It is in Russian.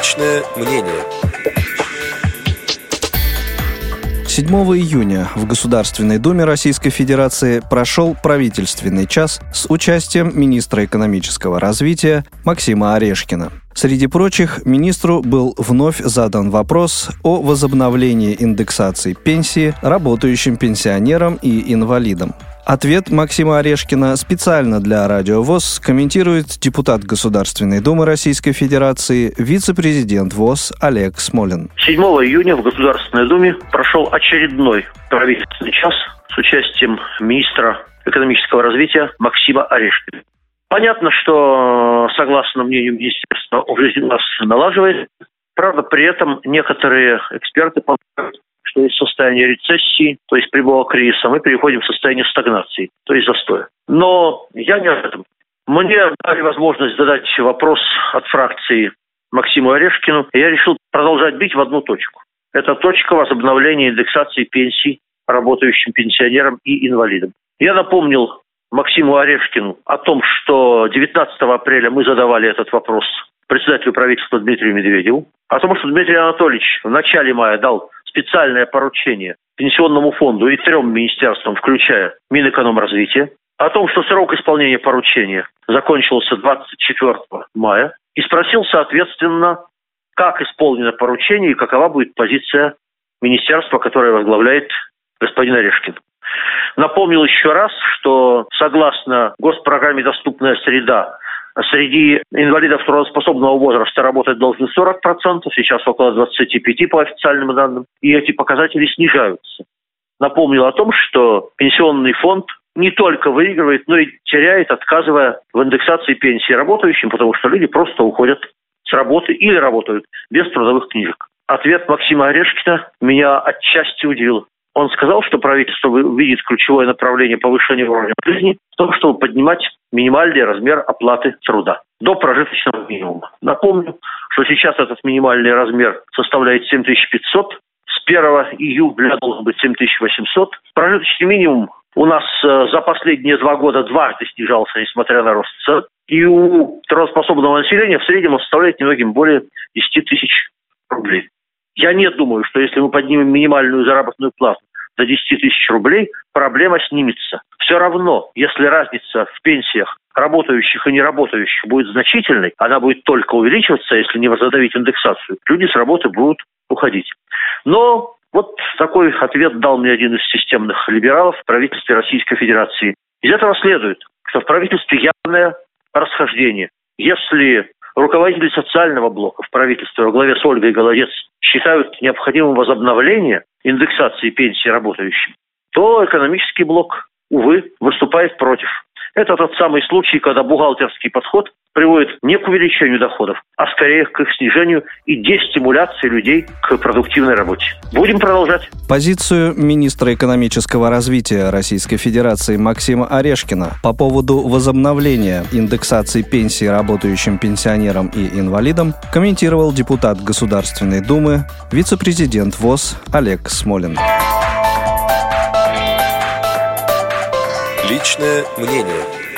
Личное мнение. 7 июня в Государственной Думе Российской Федерации прошел правительственный час с участием министра экономического развития Максима Орешкина. Среди прочих, министру был вновь задан вопрос о возобновлении индексации пенсии работающим пенсионерам и инвалидам. Ответ Максима Орешкина специально для Радио ВОЗ комментирует депутат Государственной Думы Российской Федерации, вице-президент ВОЗ Олег Смолин. 7 июня в Государственной Думе прошел очередной правительственный час с участием министра экономического развития Максима Орешкина. Понятно, что, согласно мнению министерства, жизнь у нас налаживает. Правда, при этом некоторые эксперты полагают, что из состояния рецессии, то есть прямого кризиса, мы переходим в состояние стагнации, то есть застоя. Но я не об этом. Мне дали возможность задать вопрос от фракции Максиму Орешкину, и я решил продолжать бить в одну точку. Это точка возобновления индексации пенсий работающим пенсионерам и инвалидам. Я напомнил Максиму Орешкину о том, что 19 апреля мы задавали этот вопрос председателю правительства Дмитрию Медведеву, о том, что Дмитрий Анатольевич в начале мая дал специальное поручение Пенсионному фонду и трем министерствам, включая Минэкономразвития, о том, что срок исполнения поручения закончился 24 мая, и спросил, соответственно, как исполнено поручение и какова будет позиция министерства, которое возглавляет господин Орешкин. Напомнил еще раз, что согласно госпрограмме «Доступная среда» Среди инвалидов трудоспособного возраста работать должны 40%, сейчас около 25% по официальным данным, и эти показатели снижаются. Напомнил о том, что пенсионный фонд не только выигрывает, но и теряет, отказывая в индексации пенсии работающим, потому что люди просто уходят с работы или работают без трудовых книжек. Ответ Максима Орешкина меня отчасти удивил. Он сказал, что правительство видит ключевое направление повышения уровня жизни в том, чтобы поднимать минимальный размер оплаты труда до прожиточного минимума. Напомню, что сейчас этот минимальный размер составляет 7500, с 1 июля должен быть 7800. Прожиточный минимум у нас э, за последние два года дважды снижался, несмотря на рост цен. И у трудоспособного населения в среднем он составляет немногим более 10 тысяч рублей. Я не думаю, что если мы поднимем минимальную заработную плату до 10 тысяч рублей, проблема снимется. Все равно, если разница в пенсиях работающих и неработающих будет значительной, она будет только увеличиваться, если не возобновить индексацию. Люди с работы будут уходить. Но вот такой ответ дал мне один из системных либералов в правительстве Российской Федерации. Из этого следует, что в правительстве явное расхождение. Если руководители социального блока в правительстве во главе с Ольгой Голодец считают необходимым возобновление индексации пенсии работающим, то экономический блок, увы, выступает против. Это тот самый случай, когда бухгалтерский подход приводит не к увеличению доходов, а скорее к их снижению и дестимуляции людей к продуктивной работе. Будем продолжать. Позицию министра экономического развития Российской Федерации Максима Орешкина по поводу возобновления индексации пенсии работающим пенсионерам и инвалидам комментировал депутат Государственной Думы, вице-президент ВОЗ Олег Смолин. Личное мнение.